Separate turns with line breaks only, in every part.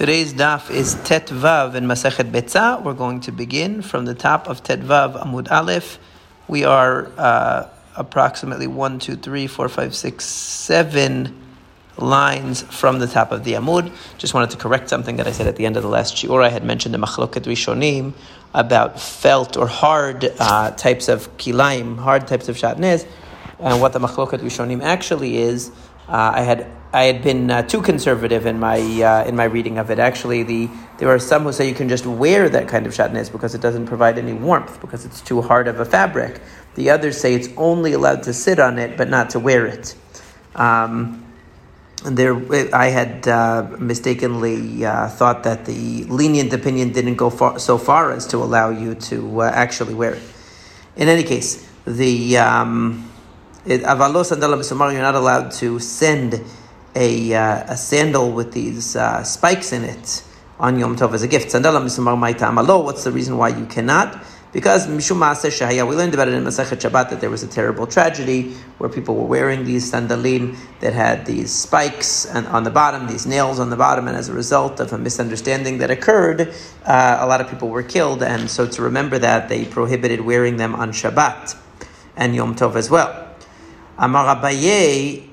Today's daf is Tet Vav in Masechet Betza. We're going to begin from the top of Tet Vav Amud Aleph. We are uh, approximately one, two, three, four, five, six, seven lines from the top of the Amud. Just wanted to correct something that I said at the end of the last shiur. I had mentioned the Machloket Rishonim about felt or hard uh, types of kilaim, hard types of shatnez, and what the Machloket Rishonim actually is. Uh, I had I had been uh, too conservative in my uh, in my reading of it. Actually, the there are some who say you can just wear that kind of shatnez because it doesn't provide any warmth because it's too hard of a fabric. The others say it's only allowed to sit on it but not to wear it. Um, there, I had uh, mistakenly uh, thought that the lenient opinion didn't go far, so far as to allow you to uh, actually wear it. In any case, the um, Avalos and you're not allowed to send a, uh, a sandal with these uh, spikes in it on Yom Tov as a gift. What's the reason why you cannot? Because Mishum Shahaya, we learned about it in Masechet Shabbat that there was a terrible tragedy where people were wearing these sandalin that had these spikes and on the bottom, these nails on the bottom, and as a result of a misunderstanding that occurred, uh, a lot of people were killed. And so to remember that, they prohibited wearing them on Shabbat and Yom Tov as well. Amar Abaye,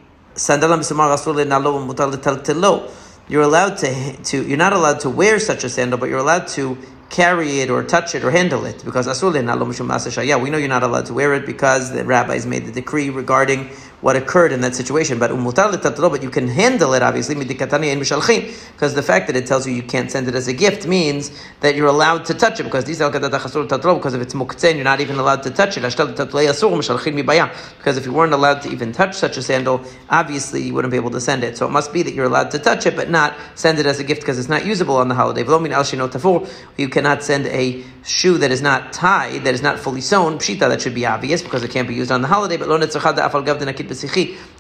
you're allowed to, to you're not allowed to wear such a sandal, but you're allowed to carry it or touch it or handle it because yeah we know you're not allowed to wear it because the rabbis made the decree regarding what occurred in that situation. But but you can handle it obviously because the fact that it tells you you can't send it as a gift means that you're allowed to touch it because because if it's muktzeh you're not even allowed to touch it. Because if you weren't allowed to even touch such a sandal, obviously you wouldn't be able to send it. So it must be that you're allowed to touch it, but not send it as a gift because it's not usable on the holiday. You cannot send a shoe that is not tied, that is not fully sewn. Pshita that should be obvious because it can't be used on the holiday. But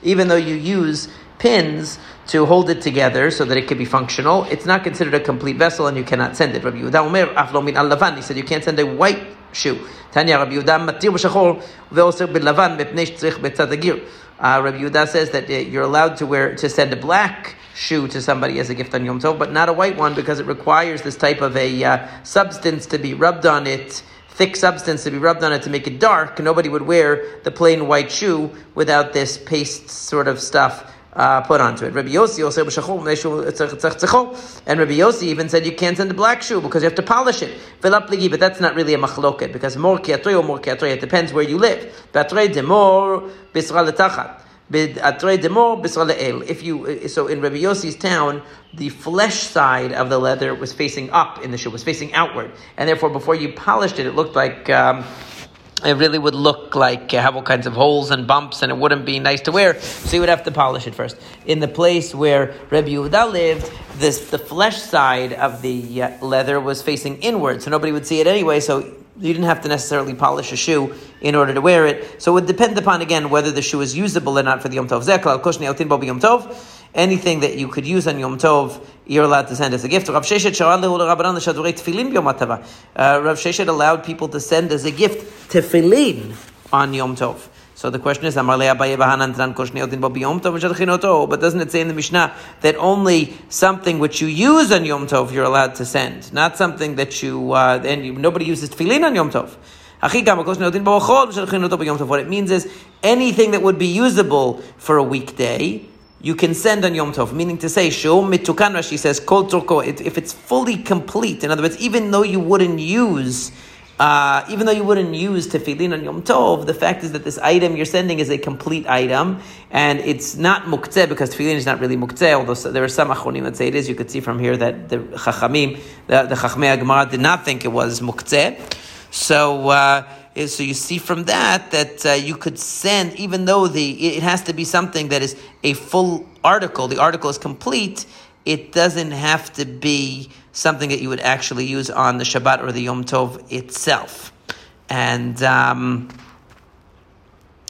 even though you use pins to hold it together so that it can be functional, it's not considered a complete vessel and you cannot send it. Rabbi Yehuda Omer, Aflo min al He said you can't send a white shoe. Tanya Rabbi Yehuda matir b'shachor ve'oser b'lavan mepnei tzrich betzad uh, Rabbi Yehuda says that uh, you're allowed to wear to send a black shoe to somebody as a gift on Yom Tov, but not a white one because it requires this type of a uh, substance to be rubbed on it thick substance to be rubbed on it to make it dark. Nobody would wear the plain white shoe without this paste sort of stuff uh, put onto it. Rabbi Yossi also and Rabbi Yossi even said you can't send a black shoe because you have to polish it. But that's not really a machloket because more kiatroy or more kiatroy, it depends where you live. If you so in Rabbi Yossi's town, the flesh side of the leather was facing up in the shoe, was facing outward, and therefore before you polished it, it looked like. Um, it really would look like uh, have all kinds of holes and bumps, and it wouldn't be nice to wear. So you would have to polish it first. In the place where Rabbi Yehuda lived, this the flesh side of the uh, leather was facing inward, so nobody would see it anyway. So you didn't have to necessarily polish a shoe in order to wear it. So it would depend upon again whether the shoe is usable or not for the Yom Tov. Yom Tov. Anything that you could use on Yom Tov, you're allowed to send as a gift. Uh, Rav Sheshet allowed people to send as a gift tefillin on Yom Tov. So the question is, but doesn't it say in the Mishnah that only something which you use on Yom Tov you're allowed to send, not something that you uh, and you, nobody uses tefillin on Yom Tov. What it means is anything that would be usable for a weekday, you can send on Yom Tov, meaning to say, Shom mitukan Rashi says, Kol if it's fully complete, in other words, even though you wouldn't use uh, even though you wouldn't use tefillin on Yom Tov, the fact is that this item you're sending is a complete item, and it's not muktzeh because tefillin is not really muktzeh. Although there are some achronim that say it is. You could see from here that the chachamim, the, the chachmei Gemara did not think it was muktzeh. So. Uh, so you see from that that uh, you could send, even though the it has to be something that is a full article. The article is complete it doesn't have to be something that you would actually use on the Shabbat or the Yom Tov itself. And um,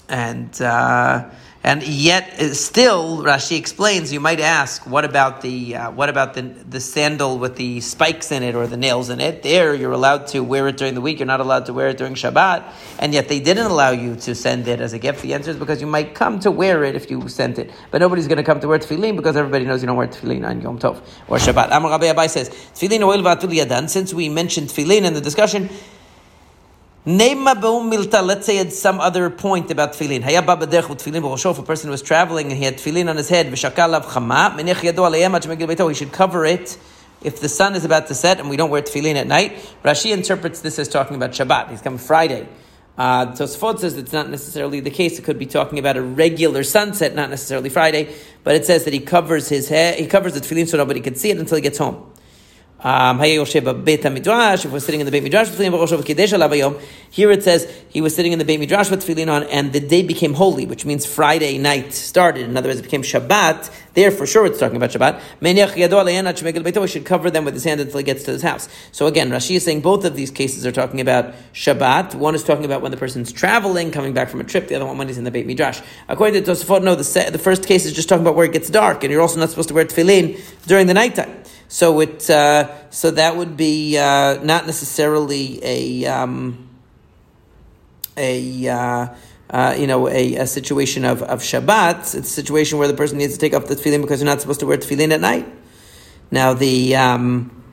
and uh, And yet, uh, still, Rashi explains. You might ask, what about the uh, what about the the sandal with the spikes in it or the nails in it? There, you're allowed to wear it during the week. You're not allowed to wear it during Shabbat. And yet, they didn't allow you to send it as a gift. The answer is because you might come to wear it if you sent it, but nobody's going to come to wear tefillin because everybody knows you don't wear tefillin on Yom Tov or Shabbat. Amar Rabbi Abai says, tefillin oil. Since we mentioned tefillin in the discussion. Let's say at some other point about tefillin. If a person was traveling and he had tefillin on his head, he should cover it if the sun is about to set and we don't wear tefillin at night. Rashi interprets this as talking about Shabbat. He's coming Friday. Uh, Tosfot says it's not necessarily the case. It could be talking about a regular sunset, not necessarily Friday. But it says that he covers his hair, he covers the tefillin so nobody can see it until he gets home. Um, if we're sitting in the Beit Midrash here it says he was sitting in the Beit Midrash with tefillin on, and the day became holy, which means Friday night started. In other words, it became Shabbat. There, for sure, it's talking about Shabbat. We should cover them with his hand until he gets to his house. So again, Rashi is saying both of these cases are talking about Shabbat. One is talking about when the person's traveling, coming back from a trip. The other one when he's in the Beit Midrash. According to Tosafot, no, the, the first case is just talking about where it gets dark, and you're also not supposed to wear tefillin during the nighttime. So it uh, so that would be uh, not necessarily a um, a uh, uh, you know a, a, situation of, of Shabbat. It's a situation where the person needs to take off the tefillin because you're not supposed to wear tefillin at night. Now the um,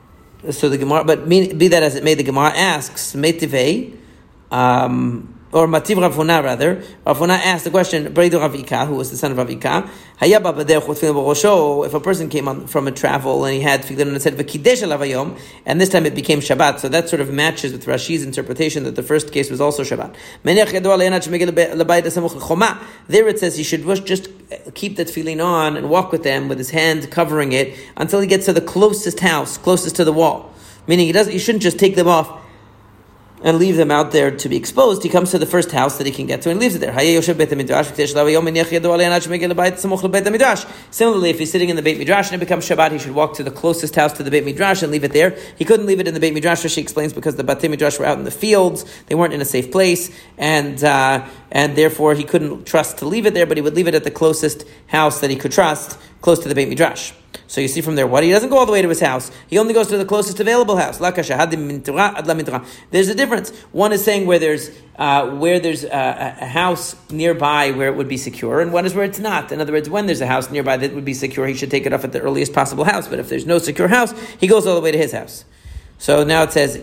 so the Gemara, but be, that as it may, the Gemara asks Meitivei. Um, or Mativ Ravuna rather, Ravuna asked the question, Breidu Ravika, who was the son of Ravika, if a person came on from a travel and he had tefillin and said V'kidesh alavayom, and this time it became Shabbat, so that sort of matches with Rashi's interpretation that the first case was also Shabbat. There it says he should just keep that tefillin on and walk with them with his hand covering it until he gets to the closest house, closest to the wall. Meaning he doesn't, he shouldn't just take them off and leave them out there to be exposed, he comes to the first house that he can get to and leaves it there. Similarly, if he's sitting in the Beit Midrash and it becomes Shabbat, he should walk to the closest house to the Beit Midrash and leave it there. He couldn't leave it in the Beit Midrash, she explains, because the Beit Midrash were out in the fields, they weren't in a safe place, and uh, and therefore he couldn't trust to leave it there, but he would leave it at the closest house that he could trust, close to the Beit Midrash. So you see from there what? He doesn't go all the way to his house. He only goes to the closest available house. There's a difference. One is saying where there's uh, where there's a, a, house nearby where it would be secure, and one is where it's not. In other words, when there's a house nearby that would be secure, he should take it off at the earliest possible house. But if there's no secure house, he goes all the way to his house. So now it says, uh,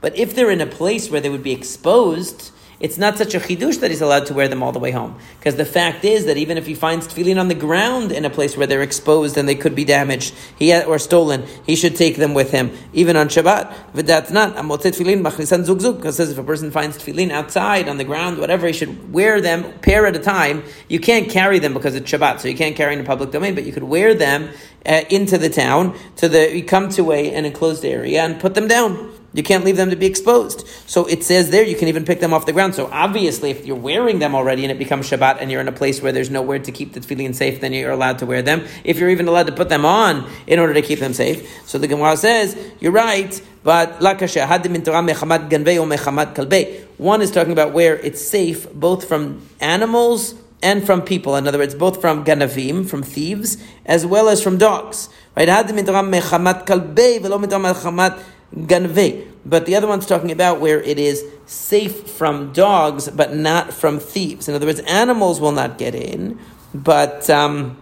But if they're in a place where they would be exposed, it's not such a chidush that he's allowed to wear them all the way home. Because the fact is that even if he finds tefillin on the ground in a place where they're exposed and they could be damaged he or stolen, he should take them with him, even on Shabbat. But that's not. Because if a person finds tefillin outside, on the ground, whatever, he should wear them pair at a time. You can't carry them because it's Shabbat, so you can't carry in the public domain, but you could wear them uh, into the town, to the, you come to a, an enclosed area and put them down. You can't leave them to be exposed. So it says there you can even pick them off the ground. So obviously, if you're wearing them already and it becomes Shabbat and you're in a place where there's nowhere to keep the tefillin safe, then you're allowed to wear them. If you're even allowed to put them on in order to keep them safe. So the Gemara says, you're right, but one is talking about where it's safe both from animals and from people. In other words, both from ganavim, from thieves, as well as from dogs. Right? ganve. But the other one's talking about where it is safe from dogs, but not from thieves. In other words, animals will not get in, but um,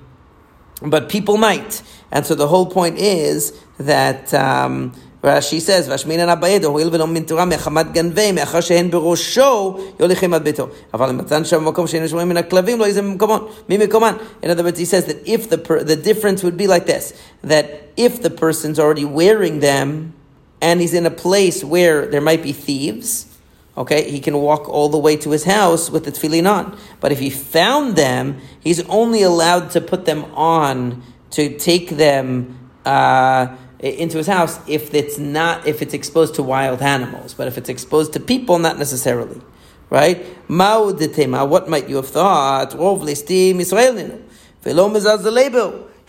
but people might. And so the whole point is that. Um, Rashi says, "Vashminan abayed הואיל ולא מנטורה מחמת גנבי, מאחר שהן בראשו, יוליכם עד ביתו. אבל אם מצאן שם במקום שאין שומרים מן הכלבים, לא יזה ממקומן. In other words, he says that if the, the difference would be like this, that if the person's already wearing them, and he's in a place where there might be thieves, okay, he can walk all the way to his house with the tefillin on. But if he found them, he's only allowed to put them on to take them uh, into his house if it's not if it's exposed to wild animals. But if it's exposed to people, not necessarily. Right? What might you have thought?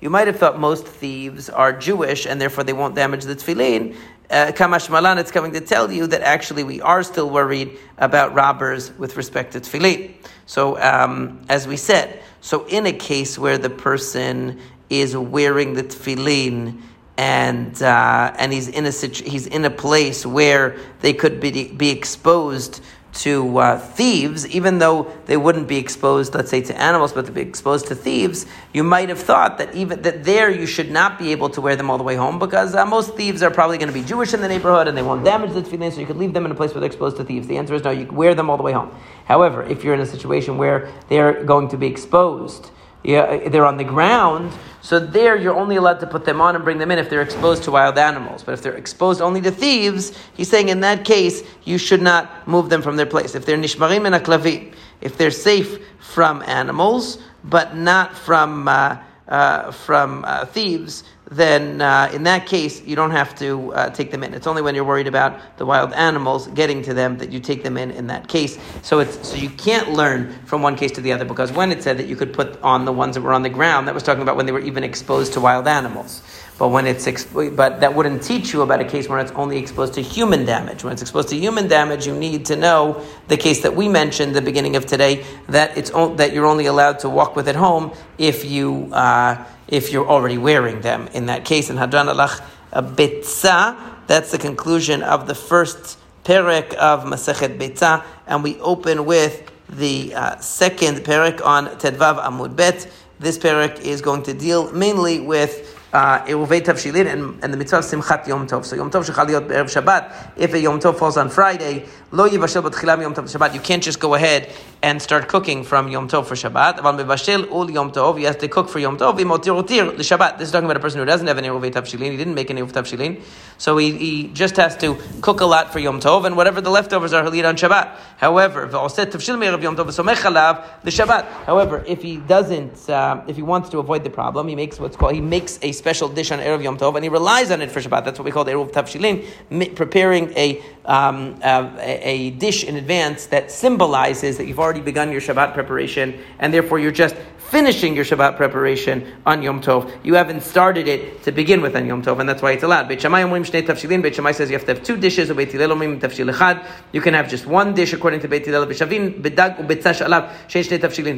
You might have thought most thieves are Jewish and therefore they won't damage the tefillin. Uh, Kamash Malan, it's coming to tell you that actually we are still worried about robbers with respect to tefillin. So, um, as we said, so in a case where the person is wearing the tefillin and uh, and he's in a situ- he's in a place where they could be be exposed to uh, thieves, even though they wouldn't be exposed, let's say, to animals, but to be exposed to thieves, you might have thought that even that there you should not be able to wear them all the way home because uh, most thieves are probably going to be Jewish in the neighborhood and they won't damage the tefillin, so you could leave them in a place where they're exposed to thieves. The answer is no, you wear them all the way home. However, if you're in a situation where they're going to be exposed yeah, they're on the ground. So there, you're only allowed to put them on and bring them in if they're exposed to wild animals. But if they're exposed only to thieves, he's saying in that case you should not move them from their place. If they're nishmarim and aklavim, if they're safe from animals but not from uh, uh, from uh, thieves, then uh, in that case, you don't have to uh, take them in. It's only when you're worried about the wild animals getting to them that you take them in in that case. So, it's, so you can't learn from one case to the other because when it said that you could put on the ones that were on the ground, that was talking about when they were even exposed to wild animals. But when it's but that wouldn't teach you about a case where it's only exposed to human damage. When it's exposed to human damage, you need to know the case that we mentioned the beginning of today that it's o- that you're only allowed to walk with at home if you uh, if you're already wearing them. In that case, in Hadran Alach Betza, that's the conclusion of the first perek of Masechet Betza, and we open with the uh, second perek on Tet Vav Amud Bet. This perek is going to deal mainly with Eruvei uh, Tavshilin and, and the mitzvah of Simchat Yom Tov. So Yom Tov shechal liot be'erev Shabbat. If a Yom Tov falls on Friday, lo yivashel b'tchilam Yom Tov Shabbat. You can't just go ahead and start cooking from Yom Tov for Shabbat. Aval mevashel ul Yom Tov. You have to cook for Yom Tov. V'motir utir the Shabbat. This is talking about a person who doesn't have an Eruvei Tavshilin. He didn't make an Eruv Tavshilin. So he, he just has to cook a lot for Yom Tov, and whatever the leftovers are, he'll eat on Shabbat. However, v'oset tavshil me'erev Yom Tov v'somech alav the Shabbat. However, if he doesn't, uh, if he wants to avoid the problem, he makes what's called, he makes a special dish on Erev Yom Tov, and he relies on it for Shabbat. That's what we call the Eruv Tavshilin, preparing a, um, uh, a, dish in advance that symbolizes that you've already begun your Shabbat preparation, and therefore you're just finishing your Shabbat preparation on Yom Tov. You haven't started it to begin with on Yom Tov, and that's why it's allowed. Beit Shammai omrim shnei. Beit Shammai says you have to have two dishes. Beit Hillel echad. You can have just one dish according to Beit Hillel. B'shavin bedag ubetzash.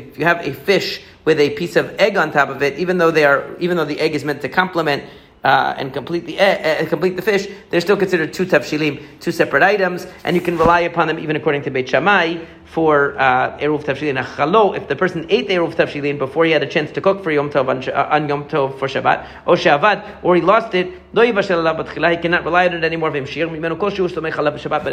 If you have a fish with a piece of egg on top of it, even though they are, even though the egg is meant to complement uh, and complete the uh, complete the fish, they're still considered two tafshilim, two separate items, and you can rely upon them even according to Beit Shammai for uh, eruv tafshilin achalo. If the person ate the eruv tafshilin before he had a chance to cook for Yom Tov on, uh, on Yom Tov for Shabbat, or Shabbat, or he lost it, yivashel he cannot rely on it anymore. But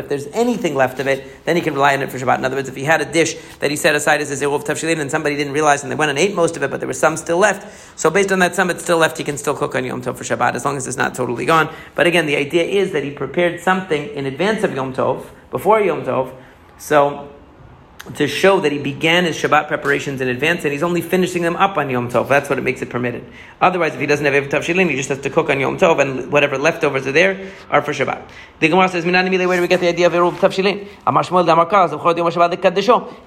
if there's anything left of it, then he can rely on it for Shabbat. In other words, if he had a dish that he set aside as his eruv tafshilin and somebody didn't realize and they went and ate most of it, but there was some still left, so based on that some that's still left, he can still cook on Yom Tov for Shabbat as long as it's not totally gone. But again, the idea is that he prepared something in advance of Yom Tov, before Yom Tov, so to show that he began his Shabbat preparations in advance and he's only finishing them up on Yom Tov. That's what it makes it permitted. Otherwise, if he doesn't have Ev Tavshilin, he just has to cook on Yom Tov and whatever leftovers are there are for Shabbat. The Gemara says, where do we get the idea of Eruv Tavshilin?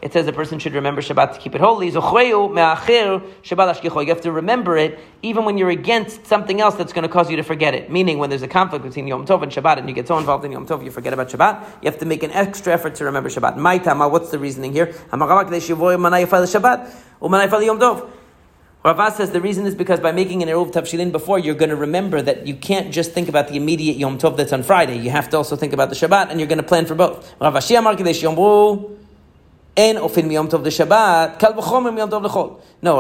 It says the person should remember Shabbat to keep it holy. You have to remember it even when you're against something else that's going to cause you to forget it. Meaning, when there's a conflict between Yom Tov and Shabbat and you get so involved in Yom Tov, you forget about Shabbat, you have to make an extra effort to remember Shabbat. My what's the reasoning here? Rava says the reason is because by making an Eruv Tavshilin before, you're going to remember that you can't just think about the immediate Yom Tov that's on Friday. You have to also think about the Shabbat, and you're going to plan for both. Rav En No,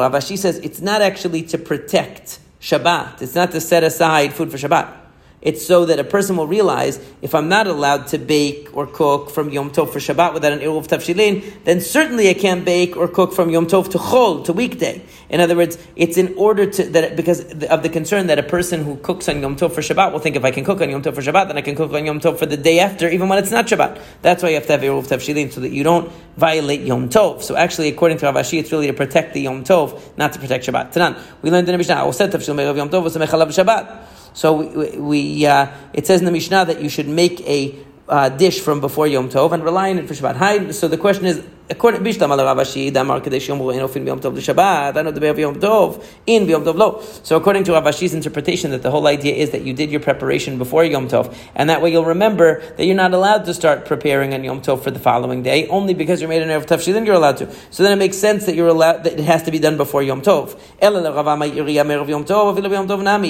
Rav Ashi says it's not actually to protect Shabbat. It's not to set aside food for Shabbat. It's so that a person will realize if I'm not allowed to bake or cook from Yom Tov for Shabbat without an Eruv Tavshilin, then certainly I can't bake or cook from Yom Tov to Chol, to weekday. In other words, it's in order to, that because of the concern that a person who cooks on Yom Tov for Shabbat will think if I can cook on Yom Tov for Shabbat, then I can cook on Yom Tov for the day after, even when it's not Shabbat. That's why you have to have Eruv Tavshilin, so that you don't violate Yom Tov. So actually, according to Rav Ashi, it's really to protect the Yom Tov, not to protect Shabbat. Tanan, we learned in the Mishnah, Yom Tov, Shabbat. So we, we uh, it says in the Mishnah that you should make a uh, dish from before Yom Tov and rely on it for Shabbat. Hi, so the question is, according Bishlam al Rav Ashi, Damar Kadesh Yom Ru'en Yom Tov Shabbat, I know the Yom Tov, in Yom Tov Lo. So according to Rav Ashi's interpretation, that the whole idea is that you did your preparation before Yom Tov, and that way you'll remember that you're not allowed to start preparing on Yom Tov for the following day, only because you made an Erev Tavshilin, you're allowed to. So then it makes sense that you're allowed, that it has to be done before Yom Tov.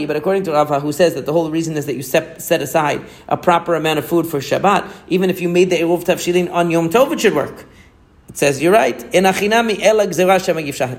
But according to Rava, who says that the whole reason is that you set, set aside a proper amount of food for Shabbat, even if you made the Eruv Tavshilin on Yom Tov, it should work. Says, you're right.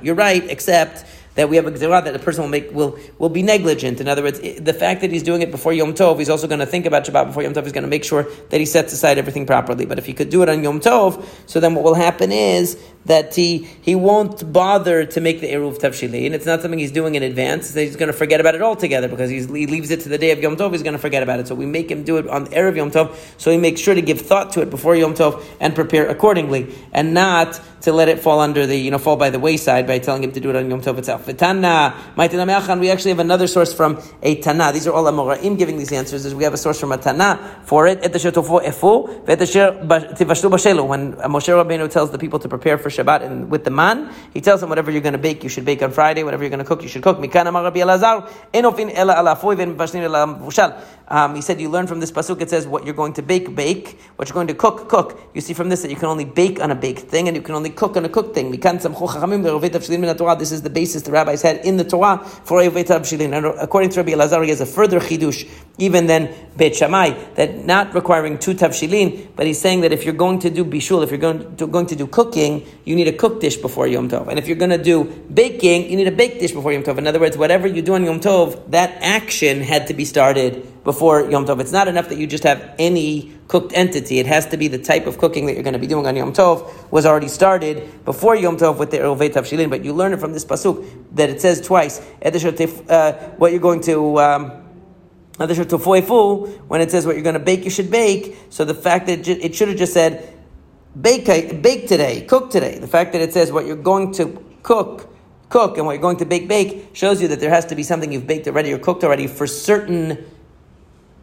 You're right, except that we have a gzerah that the person will make will will be negligent. In other words, the fact that he's doing it before Yom Tov, he's also going to think about Shabbat before Yom Tov. He's going to make sure that he sets aside everything properly. But if he could do it on Yom Tov, so then what will happen is that he he won't bother to make the eruv tavshilin. It's not something he's doing in advance. he's going to forget about it altogether because he leaves it to the day of Yom Tov. He's going to forget about it. So we make him do it on the erev Yom Tov. So he makes sure to give thought to it before Yom Tov and prepare accordingly, and not to let it fall under the you know fall by the wayside by telling him to do it on Yom Tov itself. We actually have another source from a Tana. These are all Amoraim giving these answers. we have a source from a Tana for it. When Moshe Rabbeinu tells the people to prepare for Shabbat and with the man, he tells him, whatever you're going to bake, you should bake on Friday. Whatever you're going to cook, you should cook. Um, he said you learn from this pasuk. It says what you're going to bake, bake. What you're going to cook, cook. You see from this that you can only bake on a baked thing and you can only cook on a cooked thing. This is the basis the rabbis had in the Torah for. And according to Rabbi Elazar, he has a further chidush, even than Beit Shammai, that not requiring two tavshilin, but he's saying that if you're going to do bishul, if you're going to, going to do cooking, you need a cooked dish before Yom Tov. And if you're going to do baking, you need a baked dish before Yom Tov. In other words, whatever you do on Yom Tov, that action had to be started before Yom Tov. It's not enough that you just have any cooked entity. It has to be the type of cooking that you're going to be doing on Yom Tov was already started before Yom Tov with the Erovei Tavshilin. But you learn it from this pasuk that it says twice uh, what you're going to. Um, when it says what you're going to bake, you should bake. So the fact that it should have just said bake, bake today, cook today. The fact that it says what you're going to cook cook and what you're going to bake bake shows you that there has to be something you've baked already or cooked already for certain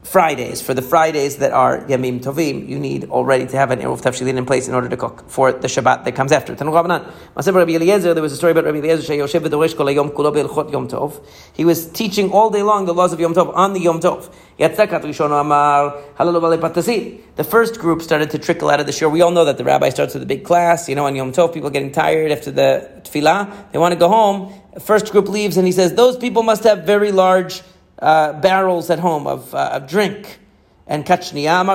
Fridays, for the Fridays that are Yamim Tovim, you need already to have an Eruv Tavshilin in place in order to cook for the Shabbat that comes after. There was a story about Rabbi Eliezer, He was teaching all day long the laws of Yom Tov on the Yom Tov. The first group started to trickle out of the shiur. We all know that the rabbi starts with a big class, you know, on Yom Tov, people getting tired after the tefillah, they want to go home. First group leaves and he says, those people must have very large uh, barrels at home of, uh, of drink. And kachniya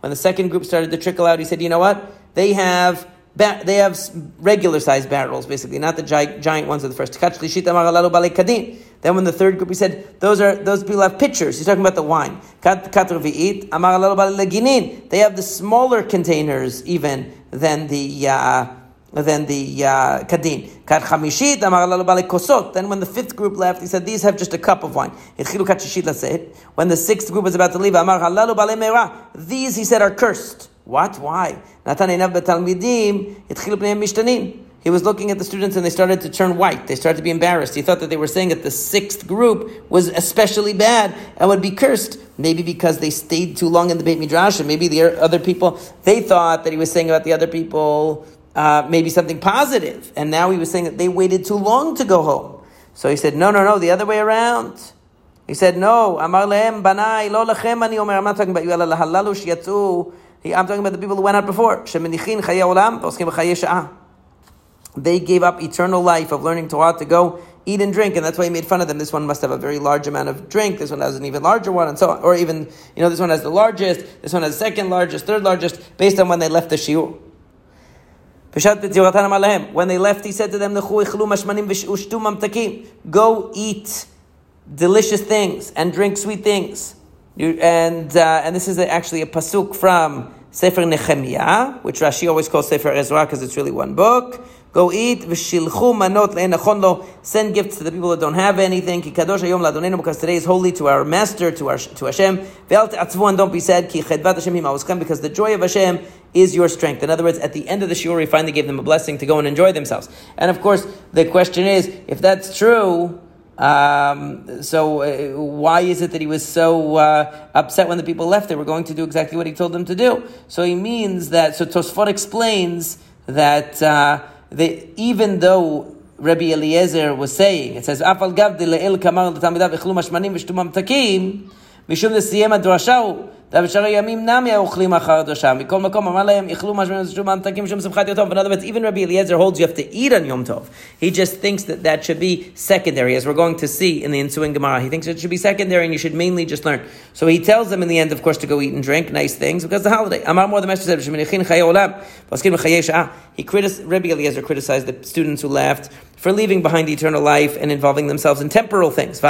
When the second group started to trickle out, he said, you know what? They have they have regular sized barrels, basically, not the giant, giant ones of the first. Then when the third group, he said, those are those people have pitchers. He's talking about the wine. They have the smaller containers even than the uh, than the uh, kadin. Then when the fifth group left, he said, these have just a cup of wine. When the sixth group was about to leave, these, he said, are cursed. What? Why? Natan He was looking at the students and they started to turn white. They started to be embarrassed. He thought that they were saying that the sixth group was especially bad and would be cursed. Maybe because they stayed too long in the Beit Midrash, and maybe the other people, they thought that he was saying about the other people uh, maybe something positive. And now he was saying that they waited too long to go home. So he said, no, no, no, the other way around. He said, no. I'm not talking about you. I'm talking about the people who went out before. They gave up eternal life of learning Torah to go eat and drink, and that's why he made fun of them. This one must have a very large amount of drink. This one has an even larger one, and so on. Or even, you know, this one has the largest. This one has the second largest, third largest, based on when they left the shiur. When they left, he said to them, Go eat delicious things and drink sweet things. And, uh, and this is actually a pasuk from Sefer Nehemiah, which Rashi always calls Sefer Ezra because it's really one book. Go eat v'shilchu manot lo. Send gifts to the people that don't have anything. Ki kadosh hayom ladonenu because today is holy to our master, to our to Hashem. Ve'al te'atzvu and don't be sad. Ki chedvat Hashem him because the joy of Hashem is your strength. In other words, at the end of the shiur, he finally gave them a blessing to go and enjoy themselves. And of course, the question is, if that's true. Um, so uh, why is it that he was so uh, upset when the people left? They were going to do exactly what he told them to do. So he means that. So Tosfot explains that uh, they, even though Rabbi Eliezer was saying, it says, kamar v'shtumam mishum l'siyem adrashahu, ובשאר הימים נמי האוכלים אחר הדרשה. מכל מקום אמר להם, איכלו משהו שום ממתקים שום שמחת יום טוב. In other words, even Rabbi Eliezer holds you have to eat on Yom Tov. He just thinks that that should be secondary, as we're going to see in the ensuing Gemara. He thinks it should be secondary and you should mainly just learn. So he tells them in the end, of course, to go eat and drink nice things because the holiday. Amar more the Master said, he criticized, Rabbi Eliezer criticized the students who laughed for leaving behind the eternal life and involving themselves in temporal things.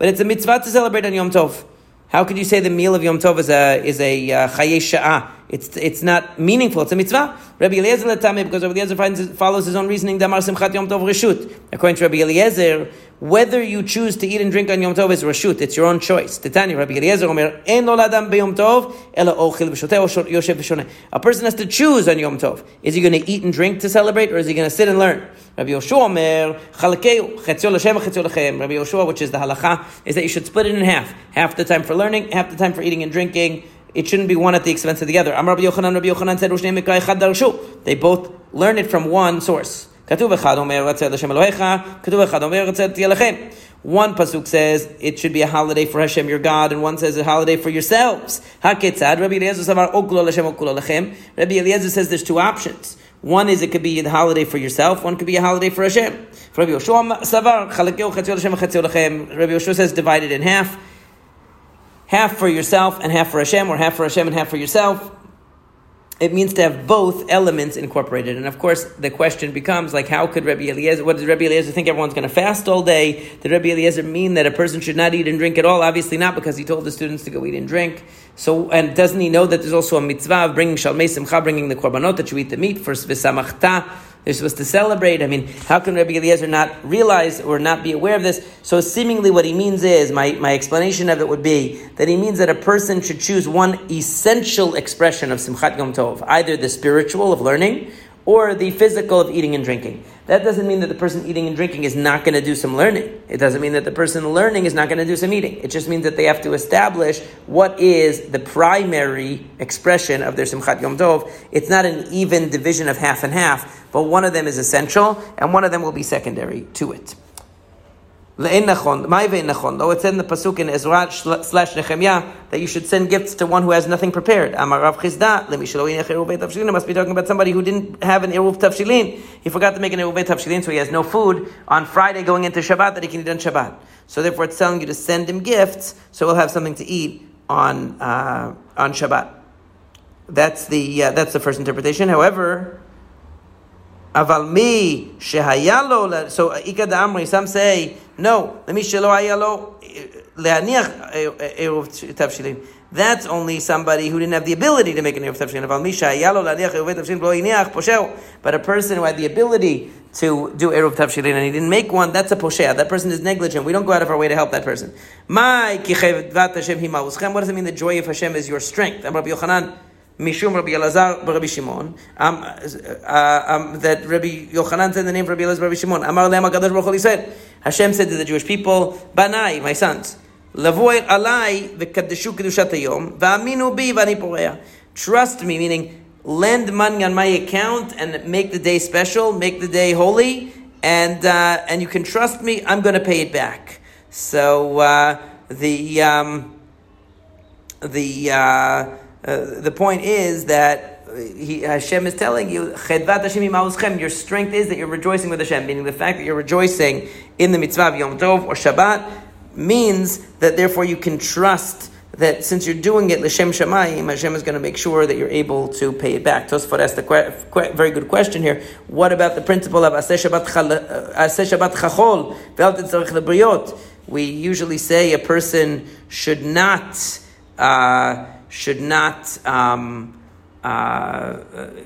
but it's a mitzvah to celebrate on Yom Tov. How could you say the meal of Yom Tov is a is a uh? It's it's not meaningful. It's a mitzvah. Rabbi Eliezer letame because Rabbi Eliezer finds, follows his own reasoning. Damar simchat Yom Tov reshut. According to Rabbi Eliezer, whether you choose to eat and drink on Yom Tov is reshut. It's your own choice. Titani Rabbi Eliezer omer en oladam beyom Tov ela ochil yoshev. A person has to choose on Yom Tov. Is he going to eat and drink to celebrate, or is he going to sit and learn? Rabbi Yoshua Omer, Chalakeu, Chetzio L'Shem, Chetzio L'Chem. Rabbi Yoshua, which is the halacha, is that you should split it in half. Half the time for learning, half the time for eating and drinking. It shouldn't be one at the expense of the other. Amar Rabbi Yochanan, Rabbi Yochanan said. They both learn it from one source. One pasuk says it should be a holiday for Hashem your God, and one says a holiday for yourselves. Haketzad. Rabbi Eliezer says there's two options. One is it could be a holiday for yourself, one could be a holiday for Hashem. For Rabbi Yoshua Savar, Rabbi Yoshua says divided in half. Half for yourself and half for Hashem, or half for Hashem and half for yourself it means to have both elements incorporated. And of course, the question becomes like, how could Rabbi Eliezer, what does Rabbi Eliezer think everyone's going to fast all day? Did Rabbi Eliezer mean that a person should not eat and drink at all? Obviously not, because he told the students to go eat and drink. So, and doesn't he know that there's also a mitzvah of bringing shalmei simcha, bringing the korbanot, that you eat the meat for v'samachta, they're supposed to celebrate. I mean, how can Rabbi Eliezer not realize or not be aware of this? So seemingly what he means is, my, my explanation of it would be, that he means that a person should choose one essential expression of Simchat Yom Tov, either the spiritual of learning, or the physical of eating and drinking. That doesn't mean that the person eating and drinking is not going to do some learning. It doesn't mean that the person learning is not going to do some eating. It just means that they have to establish what is the primary expression of their Simchat Yom Tov. It's not an even division of half and half, but one of them is essential and one of them will be secondary to it. Le'en nachon. My ve'en. Though it in the pasuk in Ezra slash Nehemiah that you should send gifts to one who has nothing prepared. Amar Rav Chisda. Tavshilin. Must be talking about somebody who didn't have an eruv tavshilin. He forgot to make an eruvei tavshilin, so he has no food on Friday going into Shabbat that he can eat on Shabbat. So therefore, it's telling you to send him gifts so he'll have something to eat on uh, on Shabbat. That's the uh, that's the first interpretation. However. Aval mi shehayalo. So ikad amri. Some say no, למי שלא היה לו להניח עירוב תבשילים. That's only somebody who didn't have the ability to make an עירוב תבשילים. אבל מי שהיה לו להניח עירובי תבשילים לא הניח, פושע. But a person who had the ability to do עירוב תבשילים and he didn't make one, that's a פושע. That person is negligent. We don't go out of our way to help that person. מה כי חדוות השם היא מעוזכם? What does it mean the joy of Hashem is your strength? אמר רבי יוחנן Mishum Rabbi Elazar Rabbi Shimon, um, uh, um, that Rabbi Yochanan said the name of Rabbi Elazar Rabbi Shimon. Amar Le'am HaKadosh Baruch Hu said, Hashem said to the Jewish people, Banai, my sons, Lavoy alai v'kaddeshu kedushat hayom, v'aminu bi v'ani poreya. Trust me, meaning lend money on my account and make the day special, make the day holy, and uh, and you can trust me. I'm going to pay it back. So uh, the um, the uh, uh, the point is that he, Hashem is telling you, your strength is that you're rejoicing with Hashem, meaning the fact that you're rejoicing in the mitzvah of Yom Tov or Shabbat means that therefore you can trust that since you're doing it l'shem shamayim, Hashem is going to make sure that you're able to pay it back. Tosfot asked a que- que- very good question here. What about the principle of aseh shabbat chachol We usually say a person should not. Uh, should not um, uh,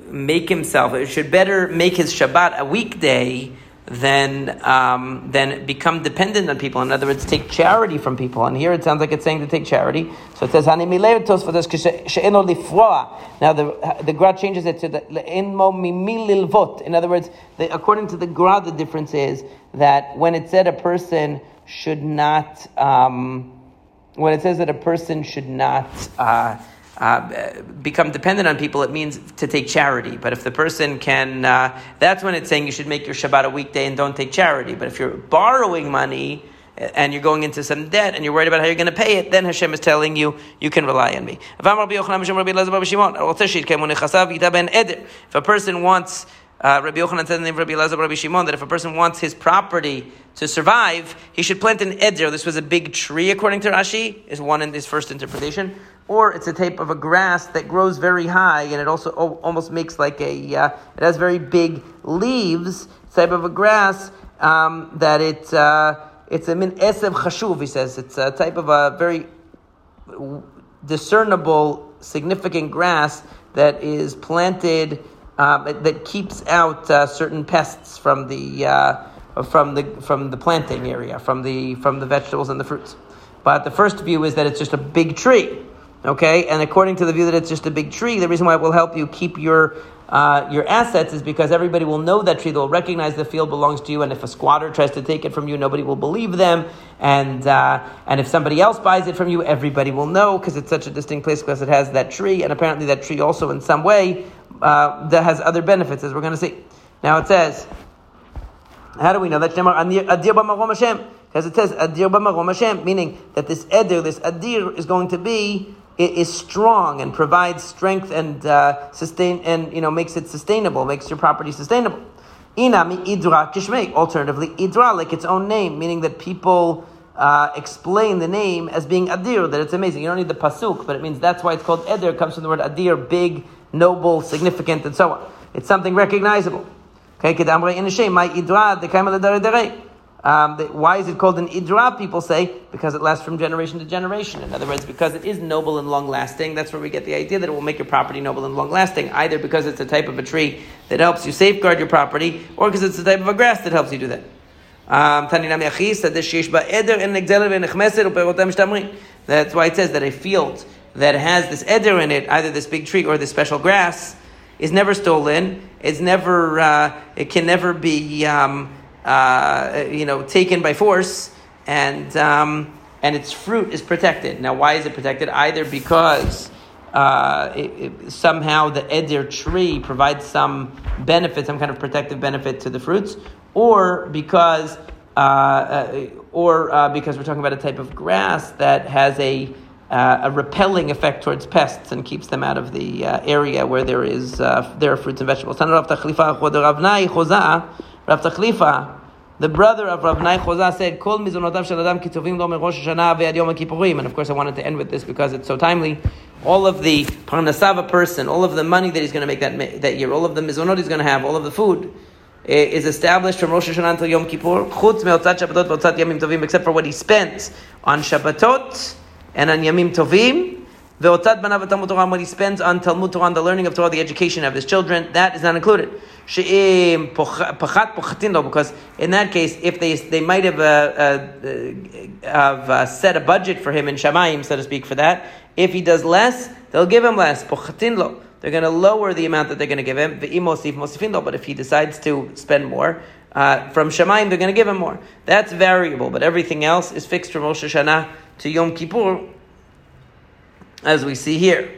make himself, it should better make his Shabbat a weekday than, um, than become dependent on people. In other words, take charity from people. And here it sounds like it's saying to take charity. So it says, Now the, the Gra changes it to the In other words, the, according to the Gra, the difference is that when it said a person should not. Um, when it says that a person should not uh, uh, become dependent on people, it means to take charity. But if the person can, uh, that's when it's saying you should make your Shabbat a weekday and don't take charity. But if you're borrowing money and you're going into some debt and you're worried about how you're going to pay it, then Hashem is telling you you can rely on me. If a person wants uh, Rabbi Yochanan said in the name of Rabbi Elazar, Rabbi Shimon, that if a person wants his property to survive, he should plant an eder. This was a big tree, according to Rashi, is one in this first interpretation. Or it's a type of a grass that grows very high, and it also almost makes like a, uh, it has very big leaves, type of a grass um, that it, uh, it's a min esev chashuv, he says. It's a type of a very discernible, significant grass that is planted um, that keeps out uh, certain pests from the uh, from the from the planting area, from the from the vegetables and the fruits. But the first view is that it's just a big tree, okay? And according to the view that it's just a big tree, the reason why it will help you keep your uh, your assets is because everybody will know that tree. They'll recognize the field belongs to you, and if a squatter tries to take it from you, nobody will believe them. And uh, and if somebody else buys it from you, everybody will know because it's such a distinct place because it has that tree, and apparently that tree also in some way uh, that has other benefits, as we're going to see. Now it says, how do we know that? Because it says adir b'marom Hashem, meaning that this edir, this adir, is going to be is strong and provides strength and uh, sustain and you know makes it sustainable, makes your property sustainable. Inami idra kishmei. Alternatively, idra like its own name, meaning that people. Uh, explain the name as being adir, that it's amazing. You don't need the pasuk, but it means that's why it's called edir. It comes from the word adir, big, noble, significant, and so on. It's something recognizable. Okay, um, why is it called an idra? People say because it lasts from generation to generation. In other words, because it is noble and long lasting. That's where we get the idea that it will make your property noble and long lasting. Either because it's a type of a tree that helps you safeguard your property, or because it's a type of a grass that helps you do that. Um, That's why it says that a field that has this eder in it, either this big tree or this special grass, is never stolen. It's never. Uh, it can never be. Um, uh, you know, taken by force, and um, and its fruit is protected. Now, why is it protected? Either because uh, it, it, somehow the eder tree provides some benefit, some kind of protective benefit to the fruits, or because uh, uh or uh, because we're talking about a type of grass that has a uh, a repelling effect towards pests and keeps them out of the uh, area where there is uh, there are fruits and vegetables. Rav Tachlifa, the brother of Rav Nai Choza said, "Kol mizonotav shel adam kitovim lo Rosh Hashanah ve'ad Yom Kippurim." And of course, I wanted to end with this because it's so timely. All of the parnasava person, all of the money that he's going to make that that year, all of the mizonot he's going to have, all of the food eh, is established from Rosh Hashanah until Yom Kippur. Except for what he spends on Shabbatot and on Yamim Tovim. Ve'otzat banav Talmud Torah, what he spends on Talmud Torah, on the learning of Torah, the education of his children, that is not included. She'im pachat pochatin because in that case, if they they might have uh, uh, have uh, set a budget for him in Shamayim, so to speak, for that. If he does less, they'll give him less. Pochatin lo. They're going to lower the amount that they're going to give him. But if he decides to spend more, uh, from Shemaim, they're going to give him more. That's variable, but everything else is fixed from Rosh Hashanah to Yom Kippur, as we see here.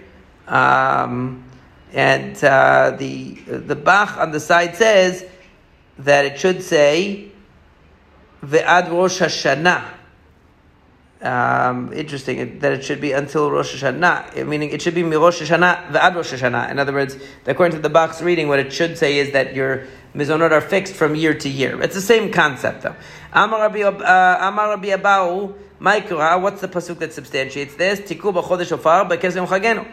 Um, and uh, the the Bach on the side says that it should say Ve'ad Rosh Hashanah. Um, interesting that it should be until Rosh Hashanah, meaning it should be Rosh Hashanah Ve'ad Rosh Hashanah. In other words, according to the Bach's reading, what it should say is that your mizonot are fixed from year to year. It's the same concept though. Amar Rabbi uh, Abahu. Maikra, what's the pasuk that substantiates this? Tiku b'chodesh shofar b'kesem chagenu.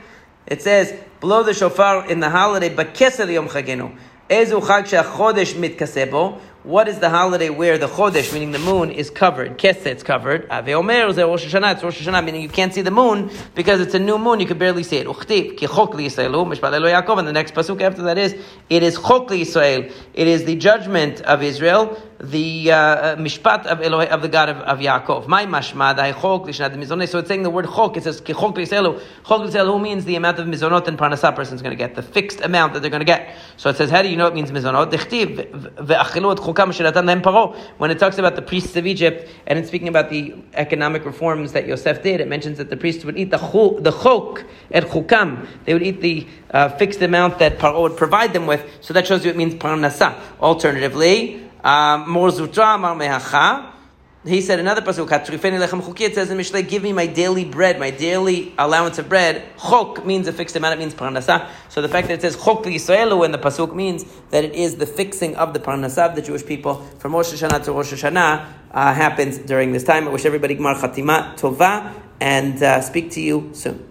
It says, blow the shofar in the holiday b'kesel yom chagenu. Ezu chag she'achodesh mitkasebo. What is the holiday where the chodesh, meaning the moon, is covered? Keseh, it's covered. Aveomer is Rosh Hashanah. It's Rosh Hashanah, meaning you can't see the moon because it's a new moon. You can barely see it. Uchtiv ki chok Yisraelu mishpat Yaakov. And the next pasuk after that is, it is chok Yisrael. It is the judgment of Israel the uh, mishpat of Elohe, of the God of, of Yaakov. My mashmad chok mizonot. So it's saying the word chok. It says chok l'iselu. Chok l'iselu means the amount of mizonot and parnasa person is going to get, the fixed amount that they're going to get. So it says, how do you know it means mizonot? When it talks about the priests of Egypt and it's speaking about the economic reforms that Yosef did, it mentions that the priests would eat the chok, the chok at chukam. They would eat the uh, fixed amount that Paro would provide them with. So that shows you it means parnasa. Alternatively. Um, Mor. He said another pasuk, It says in Mishlei, "Give me my daily bread, my daily allowance of bread." Chok means a fixed amount; it means parnasa. So the fact that it says chok Yisraelu when the pasuk means that it is the fixing of the parnasa of the Jewish people from Rosh Hashanah to Rosh Hashanah uh, happens during this time. I wish everybody Gmar Chatima Tova and uh, speak to you soon.